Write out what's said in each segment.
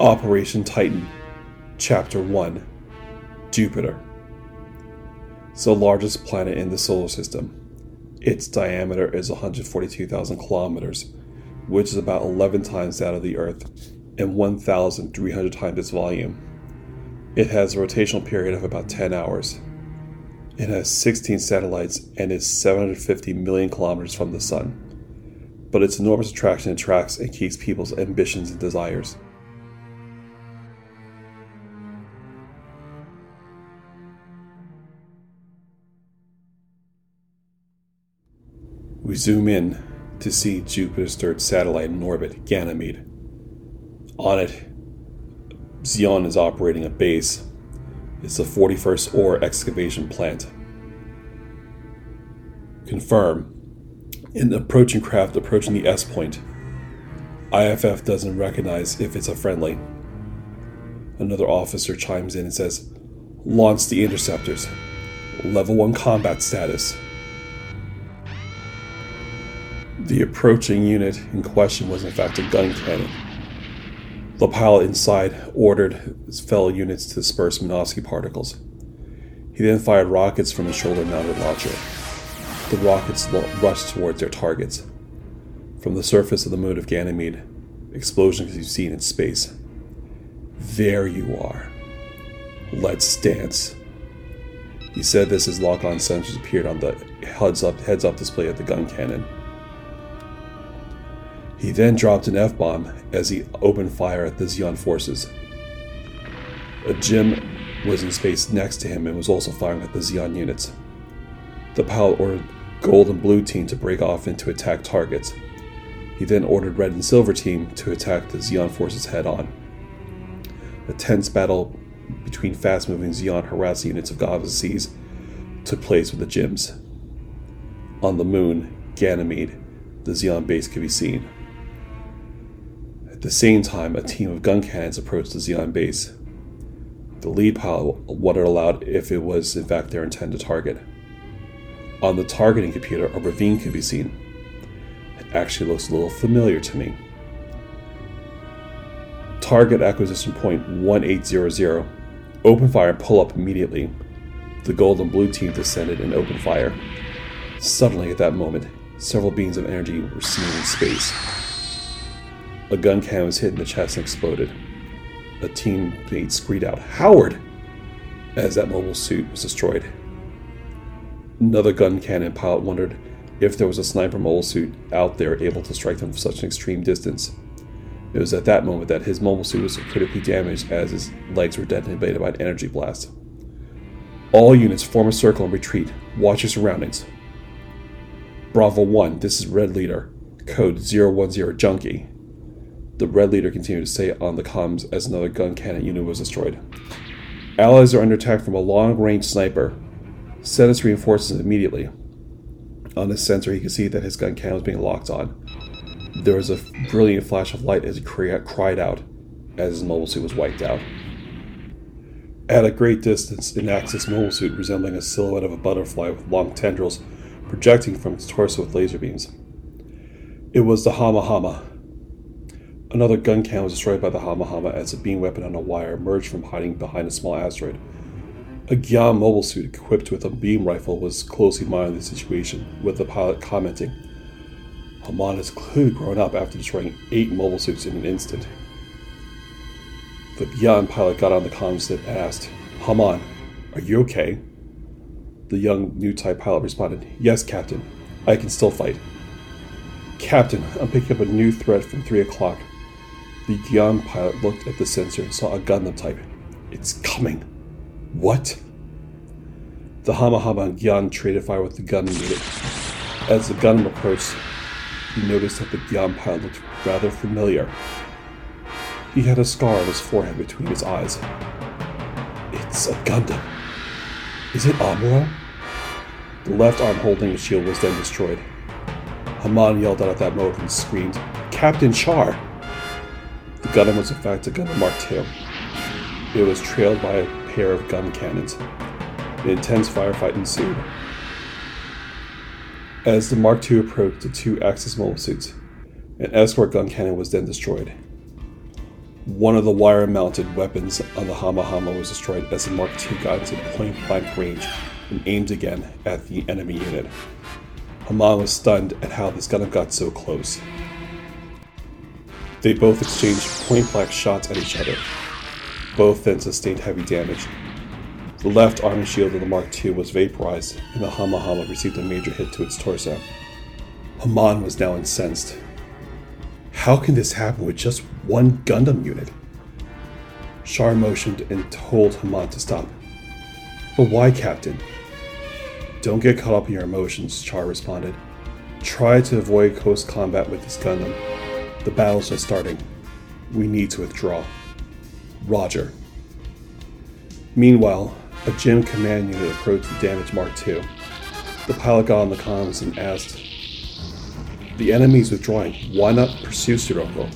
Operation Titan, Chapter 1 Jupiter. It's the largest planet in the solar system. Its diameter is 142,000 kilometers, which is about 11 times that of the Earth and 1,300 times its volume. It has a rotational period of about 10 hours. It has 16 satellites and is 750 million kilometers from the Sun. But its enormous attraction attracts and keeps people's ambitions and desires. We zoom in to see Jupiter's third satellite in orbit, Ganymede. On it, Zeon is operating a base. It's the 41st Ore excavation plant. Confirm. An approaching craft approaching the S point. IFF doesn't recognize if it's a friendly. Another officer chimes in and says, Launch the interceptors. Level 1 combat status. The approaching unit in question was in fact a gun cannon. The pilot inside ordered his fellow units to disperse Minovsky particles. He then fired rockets from his shoulder mounted launcher. The rockets rushed towards their targets. From the surface of the moon of Ganymede, explosions be seen in space. There you are. Let's dance. He said this as lock on sensors appeared on the heads up, heads up display of the gun cannon. He then dropped an F bomb as he opened fire at the Zeon forces. A GM was in space next to him and was also firing at the Zeon units. The pilot ordered Gold and Blue team to break off and to attack targets. He then ordered Red and Silver team to attack the Zeon forces head on. A tense battle between fast moving Zeon harassing units of Seas took place with the GMs. On the moon, Ganymede, the Zeon base could be seen. The same time, a team of gun cannons approached the Zeon base. The lead pilot wondered aloud if it was in fact their intended target. On the targeting computer, a ravine could be seen. It actually looks a little familiar to me. Target acquisition point 1800. Open fire and pull up immediately. The gold and blue team descended and opened fire. Suddenly, at that moment, several beams of energy were seen in space. A gun cannon was hit in the chest and exploded. A teammate screamed out, Howard! as that mobile suit was destroyed. Another gun cannon pilot wondered if there was a sniper mobile suit out there able to strike them from such an extreme distance. It was at that moment that his mobile suit was critically damaged as his legs were detonated by an energy blast. All units form a circle and retreat. Watch your surroundings. Bravo 1, this is Red Leader. Code 010 Junkie. The Red Leader continued to say on the comms as another gun cannon unit was destroyed. Allies are under attack from a long range sniper. Set its reinforcements immediately. On his sensor, he could see that his gun cannon was being locked on. There was a brilliant flash of light as he cried out as his mobile suit was wiped out. At a great distance, an Axis mobile suit resembling a silhouette of a butterfly with long tendrils projecting from its torso with laser beams. It was the Hama Hama, Another gun cannon was destroyed by the Hama Hama as a beam weapon on a wire emerged from hiding behind a small asteroid. A Gyan mobile suit equipped with a beam rifle was closely monitoring the situation, with the pilot commenting, Haman has clearly grown up after destroying eight mobile suits in an instant. The Gyan pilot got on the comms and asked, Haman, are you okay? The young new type pilot responded, Yes, Captain. I can still fight. Captain, I'm picking up a new threat from 3 o'clock. The Gyan pilot looked at the sensor and saw a Gundam type. It's coming. What? The Hama Hama and Gyan traded fire with the Gundam unit. As the Gundam approached, he noticed that the Gyan pilot looked rather familiar. He had a scar on his forehead between his eyes. It's a Gundam. Is it Amuro? The left arm holding the shield was then destroyed. Haman yelled out at that moment and screamed, Captain Char! Gundam was in fact a Gundam Mark II. It was trailed by a pair of gun cannons. An intense firefight ensued. As the Mark II approached the two Axis mobile suits, an escort gun cannon was then destroyed. One of the wire mounted weapons on the Hama Hama was destroyed as the Mark II got into point blank range and aimed again at the enemy unit. Haman was stunned at how this gun got so close. They both exchanged point blank shots at each other. Both then sustained heavy damage. The left armor shield of the Mark II was vaporized, and the Hama Hama received a major hit to its torso. Haman was now incensed. How can this happen with just one Gundam unit? Char motioned and told Haman to stop. But why, Captain? Don't get caught up in your emotions, Char responded. Try to avoid close combat with this Gundam. The battle's just starting. We need to withdraw. Roger. Meanwhile, a GM command unit approached the damaged Mark II. The pilot got on the comms and asked, The enemy is withdrawing. Why not pursue Scirocco?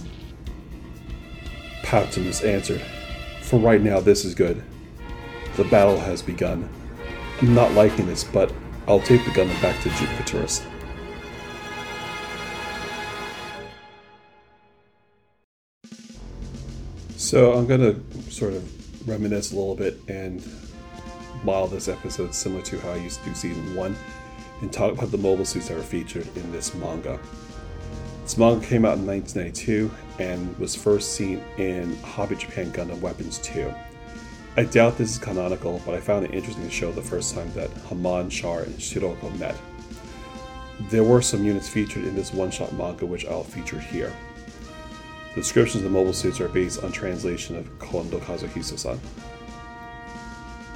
Powton's answered, For right now, this is good. The battle has begun. I'm not liking this, but I'll take the gun back to Jupitris. So I'm going to sort of reminisce a little bit and model this episode similar to how I used to do season one and talk about the mobile suits that were featured in this manga. This manga came out in 1992 and was first seen in Hobby Japan Gundam Weapons 2. I doubt this is canonical, but I found it interesting to show the first time that Haman, Char, and Scirocco met. There were some units featured in this one-shot manga which I'll feature here. The descriptions of the mobile suits are based on translation of Kondo Kazuhisa-san.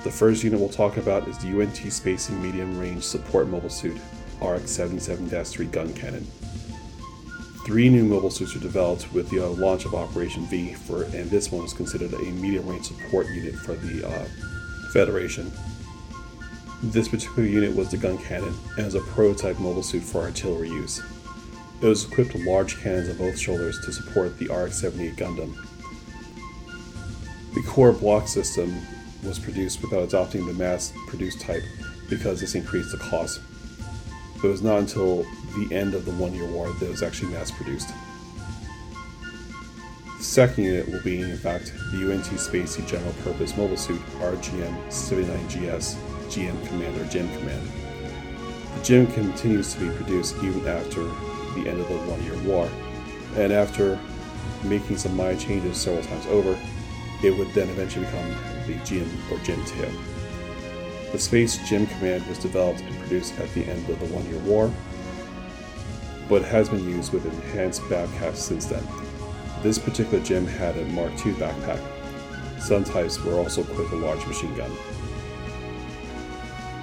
The first unit we'll talk about is the UNT Spacing Medium Range Support Mobile Suit RX-77-3 Gun Cannon. Three new mobile suits were developed with the uh, launch of Operation V, for, and this one was considered a medium range support unit for the uh, Federation. This particular unit was the gun cannon and was a prototype mobile suit for artillery use. It was equipped with large cannons on both shoulders to support the RX 78 Gundam. The core block system was produced without adopting the mass produced type because this increased the cost. It was not until the end of the one year war that it was actually mass produced. The second unit will be, in fact, the UNT Spacey General Purpose Mobile Suit RGM 79GS GM Command or GM Command. The GM continues to be produced even after the end of the one year war, and after making some minor changes several times over, it would then eventually become the GM or GM 2. The Space GM Command was developed and produced at the end of the one year war, but has been used with enhanced backpack since then. This particular GM had a Mark II backpack. Some types were also equipped with a large machine gun.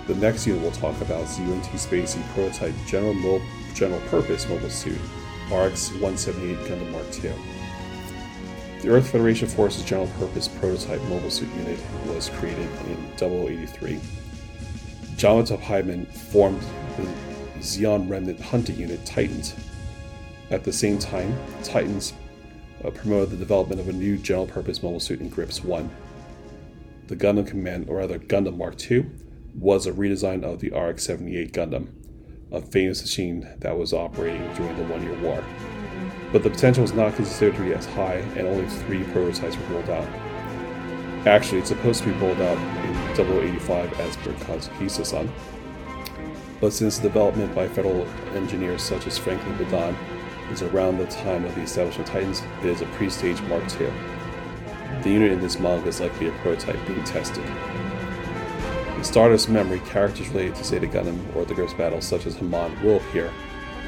The next unit we'll talk about is the UNT Spacey prototype General, Mo- General Purpose Mobile Suit, RX-178 Gundam Mark II. The Earth Federation Forces General Purpose Prototype Mobile Suit Unit was created in 0083. Jonathan Hyman formed the Zeon Remnant Hunting Unit Titans. At the same time, Titans uh, promoted the development of a new general purpose mobile suit in Gryps 1. The Gundam Command, or rather Gundam Mark II, was a redesign of the RX 78 Gundam, a famous machine that was operating during the One Year War. But the potential was not considered to be as high, and only three prototypes were rolled out. Actually, it's supposed to be rolled out in 0085 as per Kazuhisa san, but since development by federal engineers such as Franklin Bidan is around the time of the establishment of Titans, it is a pre-stage Mark II. The unit in this manga is likely a prototype being tested. Stardust Memory, characters related to Zeta Gundam or the Gryps battle, such as Haman, will appear,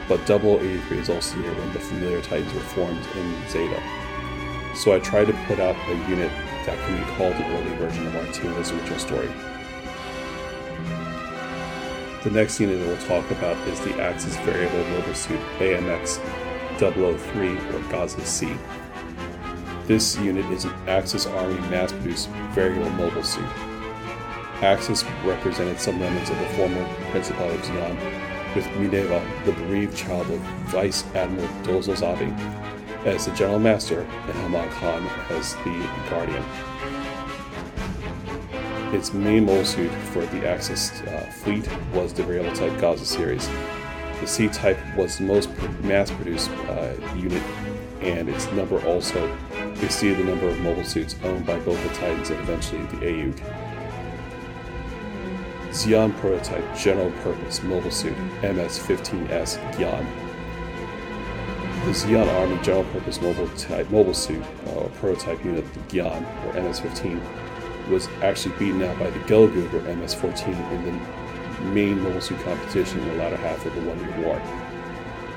but 0083 is also year when the familiar Titans were formed in Zeta. So I tried to put out a unit that can be called the early version of Mark II original story. The next unit that we'll talk about is the Axis Variable Mobile Suit AMX 003 or Gaza C. This unit is an Axis Army mass produced variable mobile suit. Axis represented some remnants of the former Principality of Zeon, with Mineva, the bereaved child of Vice Admiral Dozle Zabi, as the General Master and Haman Khan as the Guardian. Its main mole suit for the Axis uh, fleet was the variable type Gaza series. The C type was the most mass produced uh, unit, and its number also exceeded the number of mobile suits owned by both the Titans and eventually the AEUG. Zeon Prototype General Purpose Mobile Suit MS-15S Gyan. The Zeon Army General Purpose Mobile, type, mobile Suit, or uh, prototype unit, the Gyan, or MS-15, was actually beaten out by the Gelgoog, or MS-14, in the main mobile suit competition in the latter half of the One Year War.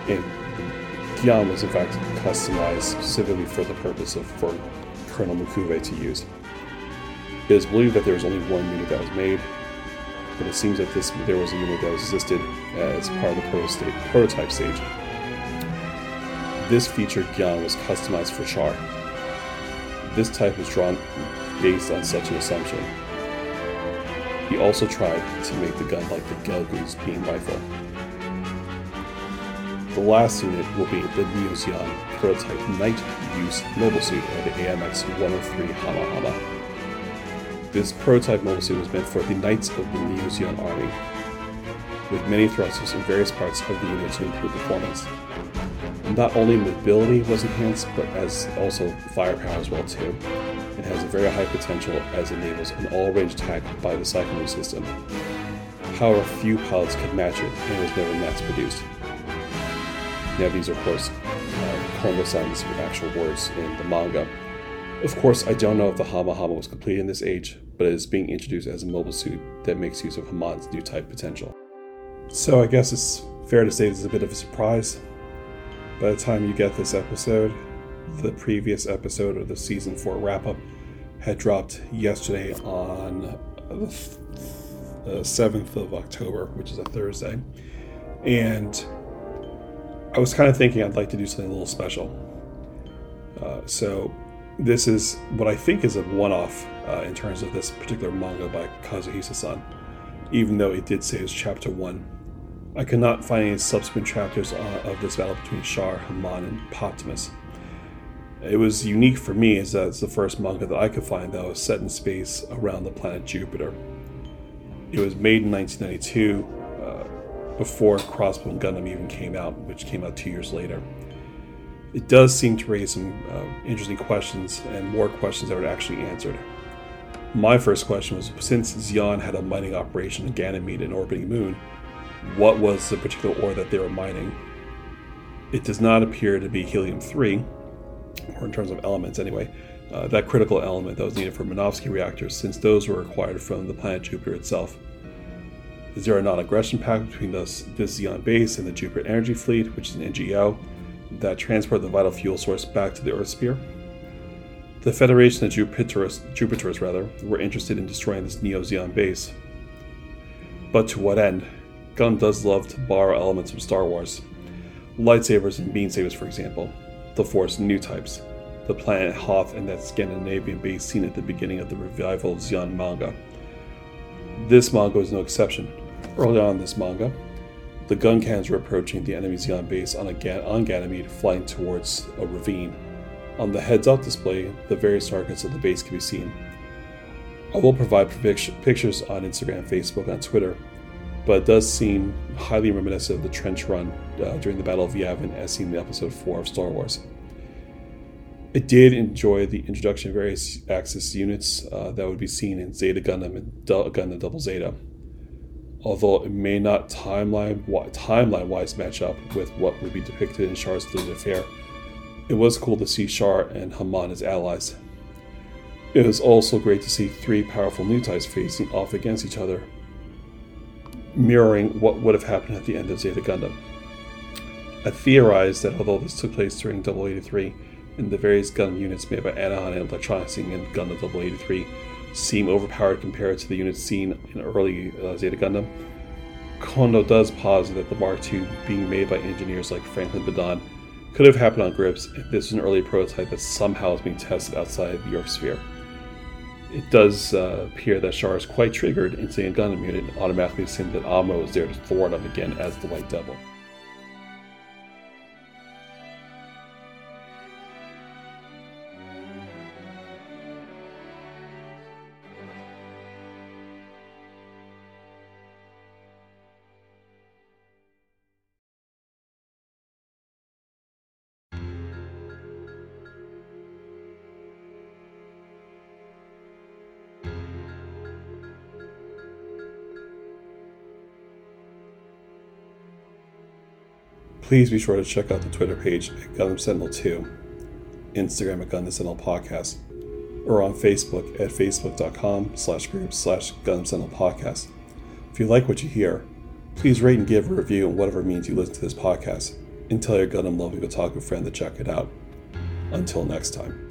And Gyan was in fact customized specifically for the purpose of for Colonel M'Quve to use. It is believed that there was only one unit that was made, but it seems that this there was a unit that existed as part of the proto prototype stage. This featured gun was customized for Char. This type was drawn based on such an assumption. He also tried to make the gun like the Gelgoog's beam rifle. The last unit will be the Neo Zeon prototype Night Use Mobile Suit, or the AMX-103 Hama Hama. This prototype mobile suit was meant for the Knights of the Neo Zeon Army, with many thrusters in various parts of the unit to improve performance. Not only mobility was enhanced, but as also firepower as well too. It has a very high potential as it enables an all-range attack by the Cyclone system. However, few pilots could match it and was never mass produced. Now, these are, of course, uh, Kondo-san's actual words in the manga. Of course, I don't know if the Hama Hama was complete in this age, but it is being introduced as a mobile suit that makes use of Haman's new type potential. So I guess it's fair to say this is a bit of a surprise. By the time you get this episode, the previous episode of the season 4 wrap up had dropped yesterday on the 7th of October, which is a Thursday. And I was kind of thinking I'd like to do something a little special. Uh, so this is what I think is a one-off uh, in terms of this particular manga by Kazuhisa-san, even though it did say it's chapter one. I could not find any subsequent chapters uh, of this battle between Char, Haman, and Paptimus. It was unique for me as that's the first manga that I could find that was set in space around the planet Jupiter. It was made in 1992 before Crossbone Gundam even came out, which came out two years later. It does seem to raise some uh, interesting questions and more questions that were actually answered. My first question was since Zeon had a mining operation in Ganymede and orbiting moon, what was the particular ore that they were mining? It does not appear to be helium 3, or in terms of elements anyway, uh, that critical element that was needed for Minovsky reactors, since those were acquired from the planet Jupiter itself. Is there a non-aggression pact between this, this Zeon base and the Jupiter Energy Fleet, which is an NGO, that transport the vital fuel source back to the Earth sphere? The Federation of Jupiters, Jupiters rather, were interested in destroying this Neo-Zeon base. But to what end? Gun does love to borrow elements from Star Wars. Lightsabers and beam sabers, for example. The Force new types. The planet Hoth and that Scandinavian base seen at the beginning of the revival of Zeon manga. This manga is no exception. Early on in this manga, the gun cannons were approaching the enemy Zeon base on, Gan- on Ganymede, flying towards a ravine. On the heads up display, the various targets of the base can be seen. I will provide pictures on Instagram, Facebook, and Twitter, but it does seem highly reminiscent of the trench run uh, during the Battle of Yavin as seen in episode 4 of Star Wars. I did enjoy the introduction of various Axis units uh, that would be seen in Zeta Gundam and Gundam Double Zeta although it may not timeline timeline wise match up with what would be depicted in Char's Fleet Affair. It was cool to see Char and Haman as allies. It was also great to see three powerful new types facing off against each other, mirroring what would have happened at the end of Zeta Gundam. I theorized that although this took place during 083, and the various Gundam units made by Anaheim and Electronics in Gundam 083 seem overpowered compared to the units seen in early uh, Zeta Gundam. Kondo does posit that the Mark II being made by engineers like Franklin Bidan could have happened on Gryps if this was an early prototype that somehow is being tested outside the Earth sphere. It does uh, appear that Char is quite triggered in seeing a Gundam unit and automatically assumed that Amuro is there to thwart him again as the White Devil. Please be sure to check out the Twitter page at Gundam Sentinel 2, Instagram at Gundam Sentinel Podcast, or on Facebook at facebook.com slash groups slash Gundam Sentinel Podcast. If you like what you hear, please rate and give a review on whatever means you listen to this podcast, and tell your Gundam loving otaku friend to check it out. Until next time.